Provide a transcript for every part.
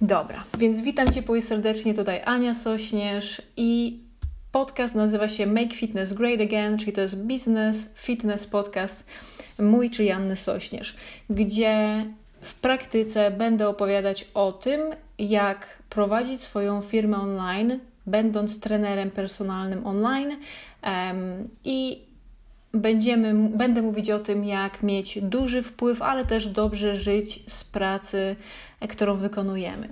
Dobra, więc witam Cię po serdecznie, tutaj Ania Sośnierz i podcast nazywa się Make Fitness Great Again, czyli to jest business, fitness podcast mój, czyli Anny Sośnierz, gdzie w praktyce będę opowiadać o tym, jak prowadzić swoją firmę online, będąc trenerem personalnym online um, i będziemy, będę mówić o tym, jak mieć duży wpływ, ale też dobrze żyć z pracy, którą wykonujemy.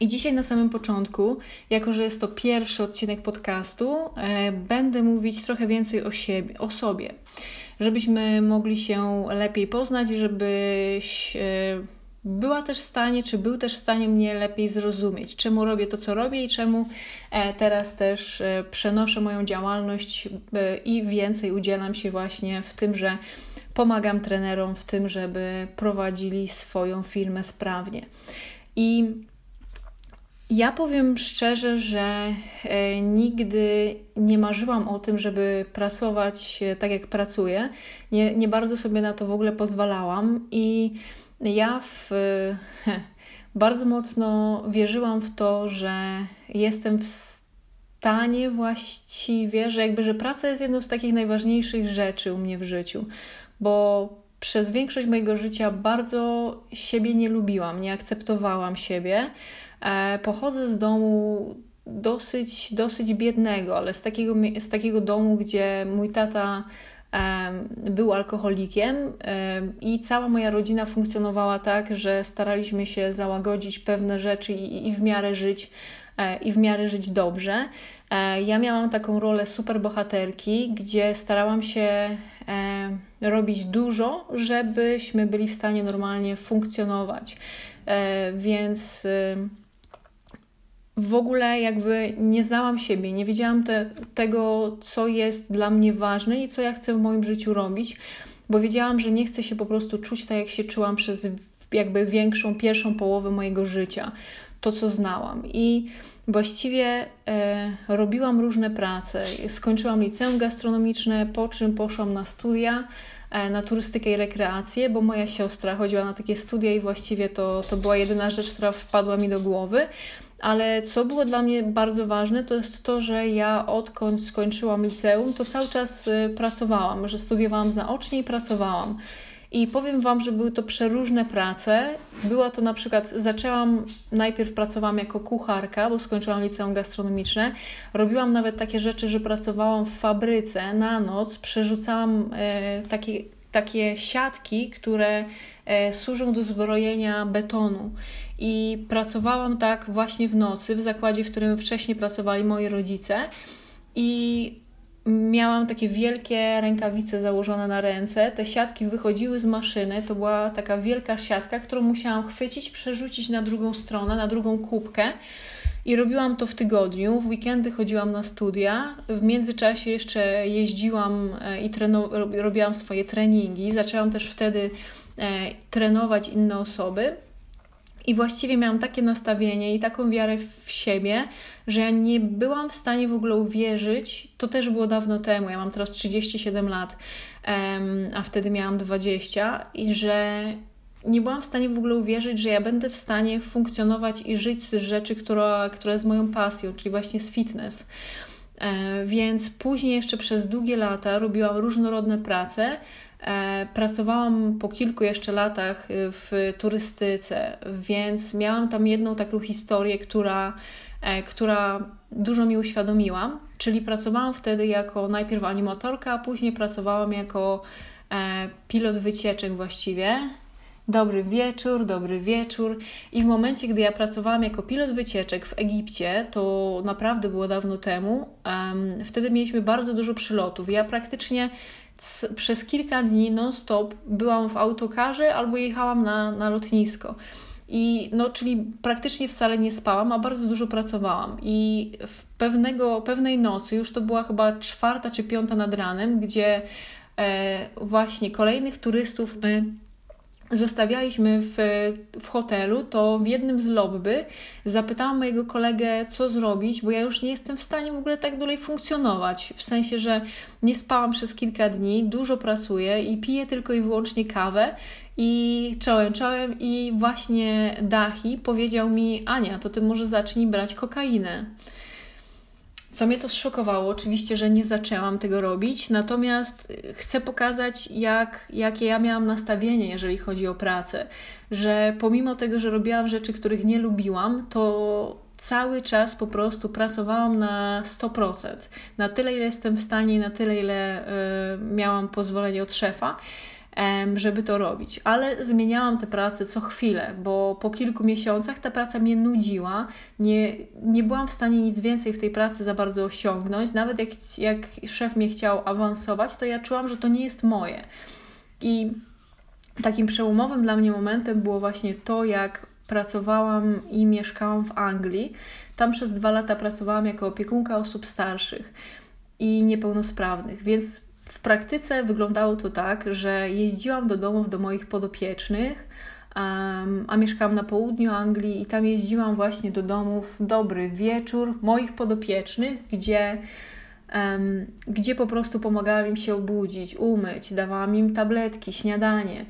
I dzisiaj na samym początku, jako że jest to pierwszy odcinek podcastu, e, będę mówić trochę więcej o, siebie, o sobie, żebyśmy mogli się lepiej poznać żebyś e, była też w stanie, czy był też w stanie mnie lepiej zrozumieć, czemu robię to, co robię i czemu e, teraz też e, przenoszę moją działalność e, i więcej udzielam się właśnie w tym, że pomagam trenerom w tym, żeby prowadzili swoją firmę sprawnie. I ja powiem szczerze, że nigdy nie marzyłam o tym, żeby pracować tak, jak pracuję. Nie, nie bardzo sobie na to w ogóle pozwalałam i ja w, bardzo mocno wierzyłam w to, że jestem w stanie właściwie, że jakby, że praca jest jedną z takich najważniejszych rzeczy u mnie w życiu, bo przez większość mojego życia bardzo siebie nie lubiłam, nie akceptowałam siebie. E, pochodzę z domu dosyć, dosyć biednego, ale z takiego, z takiego domu, gdzie mój tata był alkoholikiem i cała moja rodzina funkcjonowała tak, że staraliśmy się załagodzić pewne rzeczy i, w miarę żyć e, i w miarę żyć dobrze. E, ja miałam taką rolę superbohaterki, gdzie starałam się e, robić dużo, żebyśmy byli w stanie normalnie funkcjonować. Więc w ogóle jakby nie znałam siebie, nie wiedziałam te, tego, co jest dla mnie ważne i co ja chcę w moim życiu robić, bo wiedziałam, że nie chcę się po prostu czuć tak, jak się czułam przez jakby większą, pierwszą połowę mojego życia, to co znałam. I właściwie e, robiłam różne prace. Skończyłam liceum gastronomiczne, po czym poszłam na studia e, na turystykę i rekreację, bo moja siostra chodziła na takie studia i właściwie to, to była jedyna rzecz, która wpadła mi do głowy. Ale co było dla mnie bardzo ważne, to jest to, że ja odkąd skończyłam liceum, to cały czas y, pracowałam, że studiowałam zaocznie i pracowałam. I powiem Wam, że były to przeróżne prace. Była to na przykład, zaczęłam, najpierw pracowałam jako kucharka, bo skończyłam liceum gastronomiczne. Robiłam nawet takie rzeczy, że pracowałam w fabryce na noc, przerzucałam e, takie, takie siatki, które e, służą do zbrojenia betonu. I pracowałam tak właśnie w nocy w zakładzie, w którym wcześniej pracowali moi rodzice. I miałam takie wielkie rękawice założone na ręce. Te siatki wychodziły z maszyny. To była taka wielka siatka, którą musiałam chwycić, przerzucić na drugą stronę, na drugą kubkę. I robiłam to w tygodniu. W weekendy chodziłam na studia. W międzyczasie jeszcze jeździłam e, i robiłam swoje treningi. Zaczęłam też wtedy e, trenować inne osoby. I właściwie miałam takie nastawienie i taką wiarę w siebie, że ja nie byłam w stanie w ogóle uwierzyć. To też było dawno temu. Ja mam teraz 37 lat, a wtedy miałam 20, i że nie byłam w stanie w ogóle uwierzyć, że ja będę w stanie funkcjonować i żyć z rzeczy, która, która jest moją pasją, czyli właśnie z fitness. E, więc później jeszcze przez długie lata robiłam różnorodne prace, E, pracowałam po kilku jeszcze latach w turystyce, więc miałam tam jedną taką historię, która, e, która dużo mi uświadomiła. Czyli pracowałam wtedy jako najpierw animatorka, a później pracowałam jako pilot wycieczek właściwie. Dobry wieczór, dobry wieczór. I w momencie, gdy ja pracowałam jako pilot wycieczek w Egipcie, to naprawdę było dawno temu, um, wtedy mieliśmy bardzo dużo przylotów. Ja praktycznie przez kilka dni non-stop byłam w autokarze albo jechałam na, na lotnisko. I no, czyli praktycznie wcale nie spałam, a bardzo dużo pracowałam. I w pewnego, pewnej nocy, już to była chyba czwarta czy piąta nad ranem, gdzie e, właśnie kolejnych turystów my zostawialiśmy w, w hotelu, to w jednym z lobby zapytałam mojego kolegę, co zrobić, bo ja już nie jestem w stanie w ogóle tak dalej funkcjonować. W sensie, że nie spałam przez kilka dni, dużo pracuję i piję tylko i wyłącznie kawę. I czołem, czołem, i właśnie Dachi powiedział mi: Ania, to ty może zacznij brać kokainę. Co mnie to zszokowało, oczywiście, że nie zaczęłam tego robić, natomiast chcę pokazać, jak, jakie ja miałam nastawienie, jeżeli chodzi o pracę. Że pomimo tego, że robiłam rzeczy, których nie lubiłam, to cały czas po prostu pracowałam na 100%. Na tyle, ile jestem w stanie, na tyle, ile y, miałam pozwolenie od szefa żeby to robić. Ale zmieniałam tę pracę co chwilę, bo po kilku miesiącach ta praca mnie nudziła. Nie, nie byłam w stanie nic więcej w tej pracy za bardzo osiągnąć. Nawet jak, jak szef mnie chciał awansować, to ja czułam, że to nie jest moje. I takim przełomowym dla mnie momentem było właśnie to, jak pracowałam i mieszkałam w Anglii. Tam przez dwa lata pracowałam jako opiekunka osób starszych i niepełnosprawnych, więc w praktyce wyglądało to tak, że jeździłam do domów do moich podopiecznych, a mieszkałam na południu Anglii i tam jeździłam właśnie do domów dobry wieczór moich podopiecznych, gdzie gdzie po prostu pomagałam im się obudzić, umyć, dawałam im tabletki, śniadanie.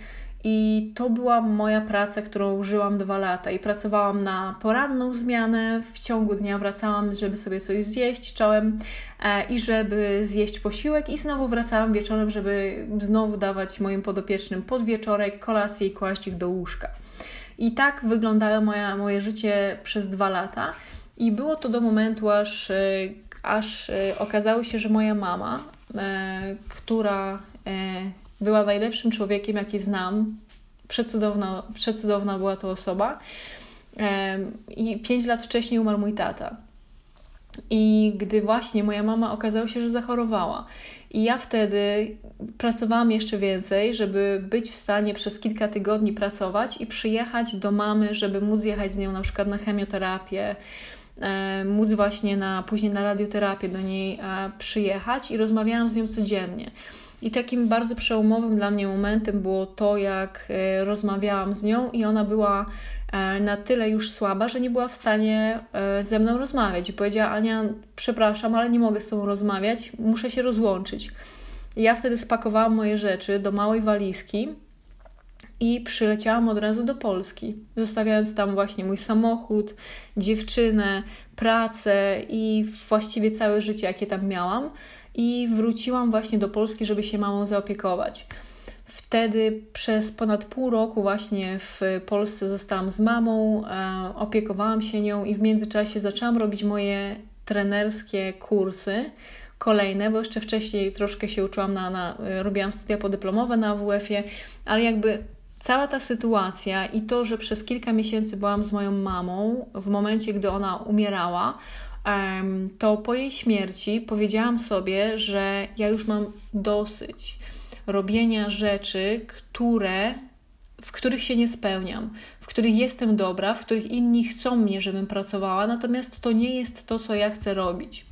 I to była moja praca, którą użyłam dwa lata. I pracowałam na poranną zmianę, w ciągu dnia wracałam, żeby sobie coś zjeść czołem e, i żeby zjeść posiłek, i znowu wracałam wieczorem, żeby znowu dawać moim podopiecznym podwieczorek, kolację i kłaść ich do łóżka. I tak wyglądało moja, moje życie przez dwa lata. I było to do momentu, aż, e, aż e, okazało się, że moja mama, która była najlepszym człowiekiem, jaki znam. Przecudowna, przecudowna była to osoba. I pięć lat wcześniej umarł mój tata. I gdy właśnie moja mama okazało się, że zachorowała, i ja wtedy pracowałam jeszcze więcej, żeby być w stanie przez kilka tygodni pracować i przyjechać do mamy, żeby móc jechać z nią na przykład na chemioterapię, móc właśnie na, później na radioterapię do niej e, przyjechać i rozmawiałam z nią codziennie. I takim bardzo przełomowym dla mnie momentem było to, jak e, rozmawiałam z nią, i ona była e, na tyle już słaba, że nie była w stanie e, ze mną rozmawiać. I powiedziała: Ania, przepraszam, ale nie mogę z tobą rozmawiać, muszę się rozłączyć. I ja wtedy spakowałam moje rzeczy do małej walizki i przyleciałam od razu do Polski, zostawiając tam właśnie mój samochód, dziewczynę, pracę i właściwie całe życie, jakie tam miałam i wróciłam właśnie do Polski, żeby się mamą zaopiekować. Wtedy przez ponad pół roku właśnie w Polsce zostałam z mamą, e, opiekowałam się nią i w międzyczasie zaczęłam robić moje trenerskie kursy kolejne, bo jeszcze wcześniej troszkę się uczyłam na, na robiłam studia podyplomowe na AWF-ie, ale jakby cała ta sytuacja i to, że przez kilka miesięcy byłam z moją mamą w momencie, gdy ona umierała, to po jej śmierci powiedziałam sobie, że ja już mam dosyć robienia rzeczy, które, w których się nie spełniam, w których jestem dobra, w których inni chcą mnie, żebym pracowała, natomiast to nie jest to, co ja chcę robić.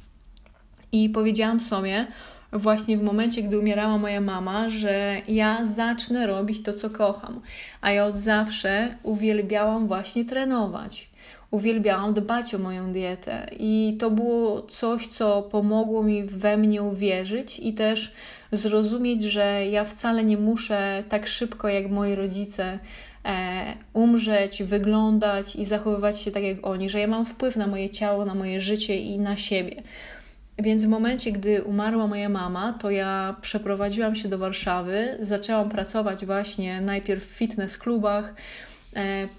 I powiedziałam sobie, właśnie w momencie, gdy umierała moja mama, że ja zacznę robić to, co kocham. A ja od zawsze uwielbiałam właśnie trenować uwielbiałam dbać o moją dietę i to było coś, co pomogło mi we mnie uwierzyć i też zrozumieć, że ja wcale nie muszę tak szybko jak moi rodzice e, umrzeć, wyglądać i zachowywać się tak jak oni, że ja mam wpływ na moje ciało, na moje życie i na siebie. Więc w momencie, gdy umarła moja mama, to ja przeprowadziłam się do Warszawy, zaczęłam pracować właśnie najpierw w fitness klubach,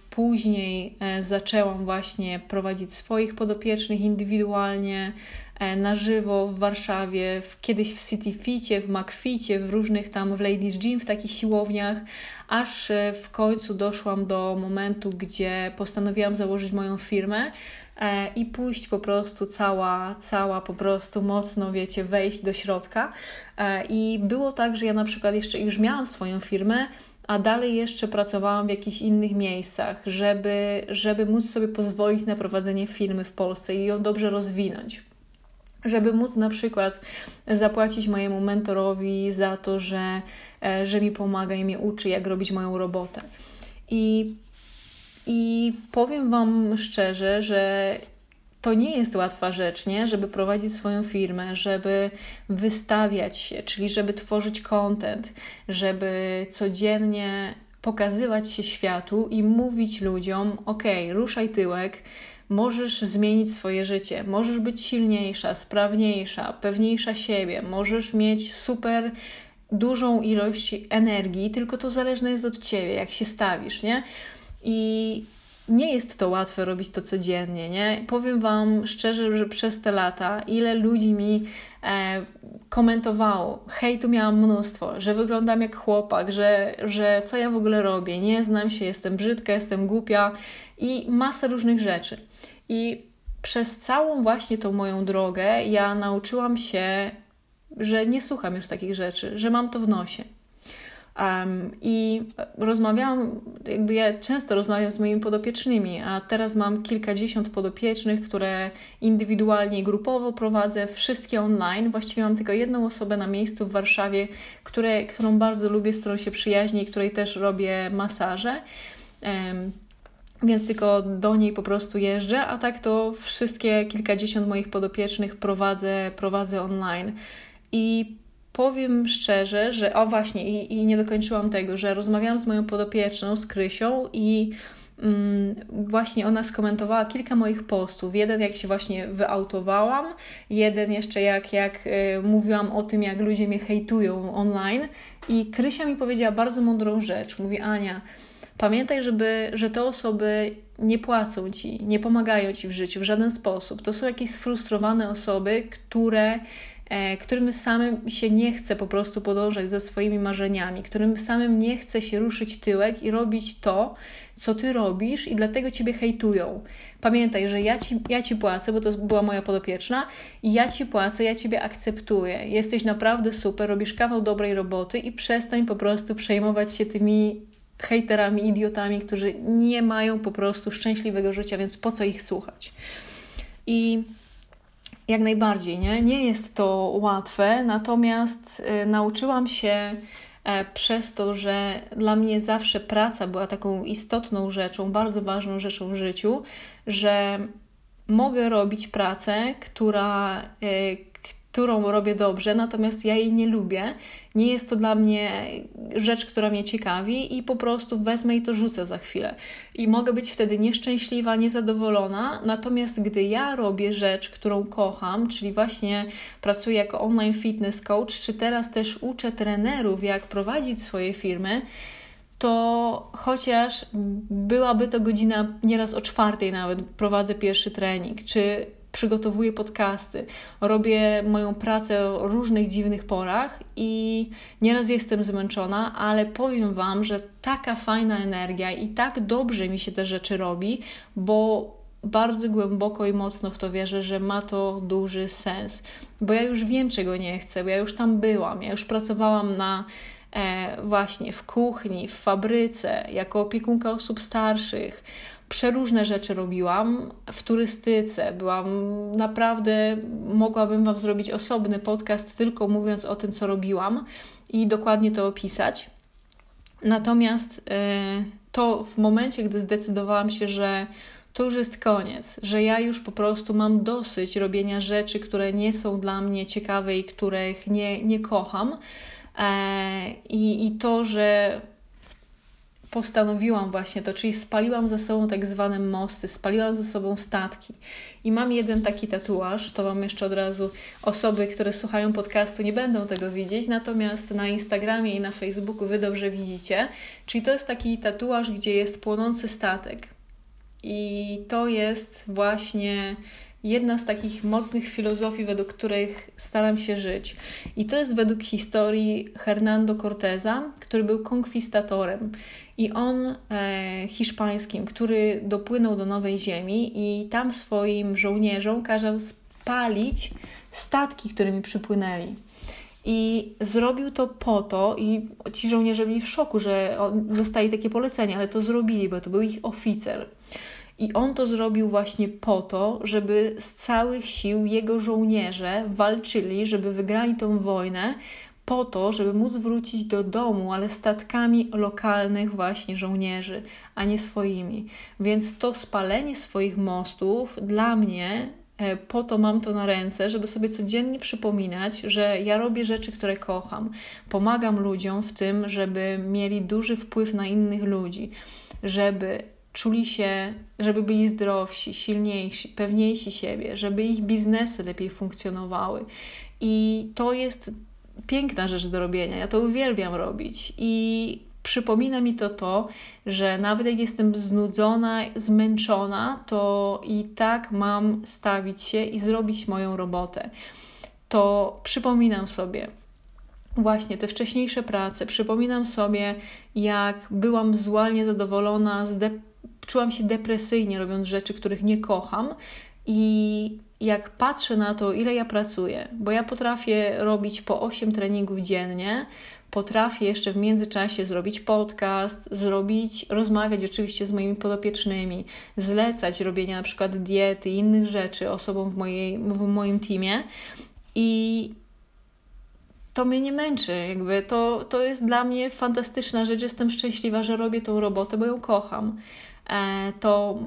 później e, zaczęłam właśnie prowadzić swoich podopiecznych indywidualnie, e, na żywo w Warszawie, w, kiedyś w City Ficie, w McFicie, w różnych tam, w Ladies Gym, w takich siłowniach, aż w końcu doszłam do momentu, gdzie postanowiłam założyć moją firmę i pójść po prostu cała, cała po prostu mocno, wiecie, wejść do środka. I było tak, że ja na przykład jeszcze już miałam swoją firmę, a dalej jeszcze pracowałam w jakichś innych miejscach, żeby, żeby móc sobie pozwolić na prowadzenie firmy w Polsce i ją dobrze rozwinąć. żeby móc na przykład zapłacić mojemu mentorowi za to, że, e, że mi pomaga i mnie uczy, jak robić moją robotę. I, I powiem Wam szczerze, że to nie jest łatwa rzecz, nie? żeby prowadzić swoją firmę, żeby wystawiać się, czyli żeby tworzyć content, żeby codziennie pokazywać się światu i mówić ludziom: OK, ruszaj tyłek, możesz zmienić swoje życie, możesz być silniejsza, sprawniejsza, pewniejsza siebie, możesz mieć super dużą ilość energii, tylko to zależne jest od ciebie, jak się stawisz, nie? I nie jest to łatwe robić to codziennie, nie? Powiem Wam szczerze, że przez te lata ile ludzi mi e, komentowało, hejtu miałam mnóstwo, że wyglądam jak chłopak, że, że co ja w ogóle robię, nie znam się, jestem brzydka, jestem głupia i masa różnych rzeczy. I przez całą właśnie tą moją drogę ja nauczyłam się, że nie słucham już takich rzeczy, że mam to w nosie. Um, I rozmawiałam, jakby ja często rozmawiam z moimi podopiecznymi, a teraz mam kilkadziesiąt podopiecznych, które indywidualnie i grupowo prowadzę, wszystkie online. Właściwie mam tylko jedną osobę na miejscu w Warszawie, które, którą bardzo lubię, z którą się przyjaźnię i której też robię masaże. Um, więc tylko do niej po prostu jeżdżę, a tak to wszystkie kilkadziesiąt moich podopiecznych prowadzę, prowadzę online. I powiem szczerze, że o właśnie, i, i nie dokończyłam tego, że rozmawiałam z moją podopieczną, z Krysią i mm, właśnie ona skomentowała kilka moich postów. Jeden jak się właśnie wyautowałam, jeden jeszcze jak, jak y, mówiłam o tym, jak ludzie mnie hejtują online i Krysia mi powiedziała bardzo mądrą rzecz. Mówi Ania, pamiętaj, żeby, że te osoby nie płacą ci, nie pomagają ci w życiu w żaden sposób. To są jakieś sfrustrowane osoby, które którym samym się nie chce po prostu podążać za swoimi marzeniami, którym samym nie chce się ruszyć tyłek i robić to, co ty robisz, i dlatego ciebie hejtują. Pamiętaj, że ja ci, ja ci płacę, bo to była moja podopieczna, i ja ci płacę, ja ciebie akceptuję. Jesteś naprawdę super, robisz kawał dobrej roboty i przestań po prostu przejmować się tymi hejterami, idiotami, którzy nie mają po prostu szczęśliwego życia, więc po co ich słuchać? I jak najbardziej, nie? Nie jest to łatwe, natomiast y, nauczyłam się e, przez to, że dla mnie zawsze praca była taką istotną rzeczą, bardzo ważną rzeczą w życiu, że mogę robić pracę, która, y, którą robię dobrze, natomiast ja jej nie lubię. Nie jest to dla mnie rzecz, która mnie ciekawi i po prostu wezmę i to rzucę za chwilę. I mogę być wtedy nieszczęśliwa, niezadowolona, natomiast gdy ja robię rzecz, którą kocham, czyli właśnie pracuję jako online fitness coach, czy teraz też uczę trenerów, jak prowadzić swoje firmy, to chociaż byłaby to godzina nieraz o czwartej nawet prowadzę pierwszy trening, czy przygotowuję podcasty, robię moją pracę o różnych dziwnych porach i nieraz jestem zmęczona, ale powiem Wam, że taka fajna energia i tak dobrze mi się te rzeczy robi, bo bardzo głęboko i mocno w to wierzę, że ma to duży sens, bo ja już wiem, czego nie chcę, bo ja już tam byłam, ja już pracowałam na e, właśnie w kuchni, w fabryce, jako opiekunka osób starszych, przeróżne rzeczy robiłam w turystyce. Byłam naprawdę, mogłabym Wam zrobić osobny podcast, tylko mówiąc o tym, co robiłam i dokładnie to opisać. Natomiast yy, to w momencie, gdy zdecydowałam się, że to już jest koniec, że ja już po prostu mam dosyć robienia rzeczy, które nie są dla mnie ciekawe i których nie, nie kocham. E, i, I to, że postanowiłam właśnie to, czyli spaliłam ze sobą tak zwane mosty, spaliłam ze sobą statki. I mam jeden taki tatuaż, to Wam jeszcze od razu osoby, które słuchają podcastu nie będą tego widzieć, natomiast na Instagramie i na Facebooku Wy dobrze widzicie. Czyli to jest taki tatuaż, gdzie jest płonący statek. I to jest właśnie jedna z takich mocnych filozofii, według których staram się żyć. I to jest według historii Hernando Corteza, który był konkwistatorem. I on e, hiszpańskim, który dopłynął do Nowej Ziemi i tam swoim żołnierzom kazał spalić statki, którymi przypłynęli. I zrobił to po to, i ci żołnierze byli w szoku, że dostali takie polecenie, ale to zrobili, bo to był ich oficer. I on to zrobił właśnie po to, żeby z całych sił jego żołnierze walczyli, żeby wygrali tą wojnę, po to, żeby móc wrócić do domu, ale statkami lokalnych właśnie żołnierzy, a nie swoimi. Więc to spalenie swoich mostów dla mnie e, po to mam to na ręce, żeby sobie codziennie przypominać, że ja robię rzeczy, które kocham. Pomagam ludziom w tym, żeby mieli duży wpływ na innych ludzi, żeby czuli się, żeby byli zdrowsi, silniejsi, pewniejsi siebie, żeby ich biznesy lepiej funkcjonowały. I to jest piękna rzecz do robienia. Ja to uwielbiam robić. I przypomina mi to to, że nawet jak jestem znudzona, zmęczona, to i tak mam stawić się i zrobić moją robotę. To przypominam sobie, właśnie te wcześniejsze prace. Przypominam sobie, jak byłam zła, niezadowolona, czułam się depresyjnie, robiąc rzeczy, których nie kocham. I jak patrzę na to, ile ja pracuję, bo ja potrafię robić po 8 treningów dziennie, potrafię jeszcze w międzyczasie zrobić podcast, zrobić, rozmawiać oczywiście z moimi podopiecznymi, zlecać robienie na przykład diety i innych rzeczy osobom w, mojej, w moim teamie. I to mnie nie męczy, jakby to, to jest dla mnie fantastyczna rzecz. Jestem szczęśliwa, że robię tą robotę, bo ją kocham. E, to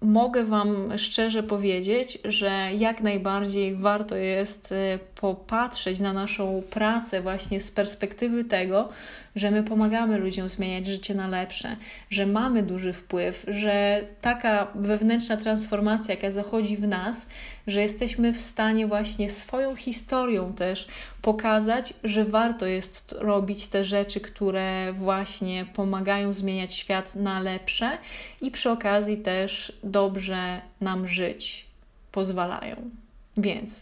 mogę Wam szczerze powiedzieć, że jak najbardziej warto jest e, popatrzeć na naszą pracę właśnie z perspektywy tego, że my pomagamy ludziom zmieniać życie na lepsze, że mamy duży wpływ, że taka wewnętrzna transformacja, jaka zachodzi w nas, że jesteśmy w stanie właśnie swoją historią też pokazać, że warto jest robić te rzeczy, które właśnie pomagają zmieniać świat na lepsze i przy okazji też dobrze nam żyć pozwalają. Więc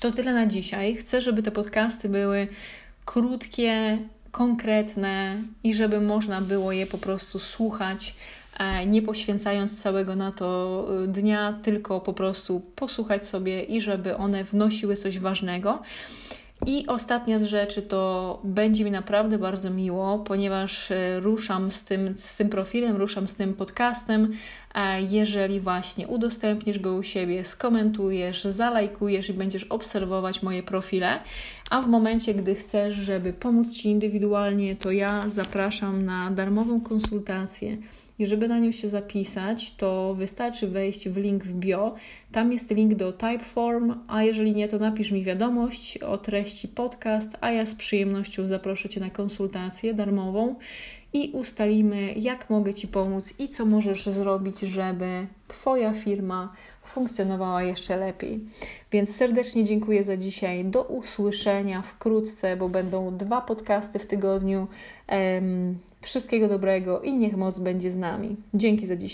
to tyle na dzisiaj. Chcę, żeby te podcasty były krótkie, konkretne i żeby można było je po prostu słuchać, e, nie poświęcając całego na to e, dnia, tylko po prostu posłuchać sobie i żeby one wnosiły coś ważnego. I ostatnia z rzeczy to będzie mi naprawdę bardzo miło, ponieważ e, ruszam z tym, z tym profilem, ruszam z tym podcastem. Jeżeli właśnie udostępnisz go u siebie, skomentujesz, zalajkujesz i będziesz obserwować moje profile, a w momencie, gdy chcesz, żeby pomóc Ci indywidualnie, to ja zapraszam na darmową konsultację i żeby na nią się zapisać, to wystarczy wejść w link w bio. Tam jest link do Typeform, a jeżeli nie, to napisz mi wiadomość o treści podcast, a ja z przyjemnością zaproszę Cię na konsultację darmową i ustalimy, jak mogę Ci pomóc i co możesz zrobić, żeby Twoja firma funkcjonowała jeszcze lepiej. Więc serdecznie dziękuję za dzisiaj. Do usłyszenia wkrótce, bo będą dwa podcasty w tygodniu. Wszystkiego dobrego i niech moc będzie z nami. Dzięki za dzisiaj.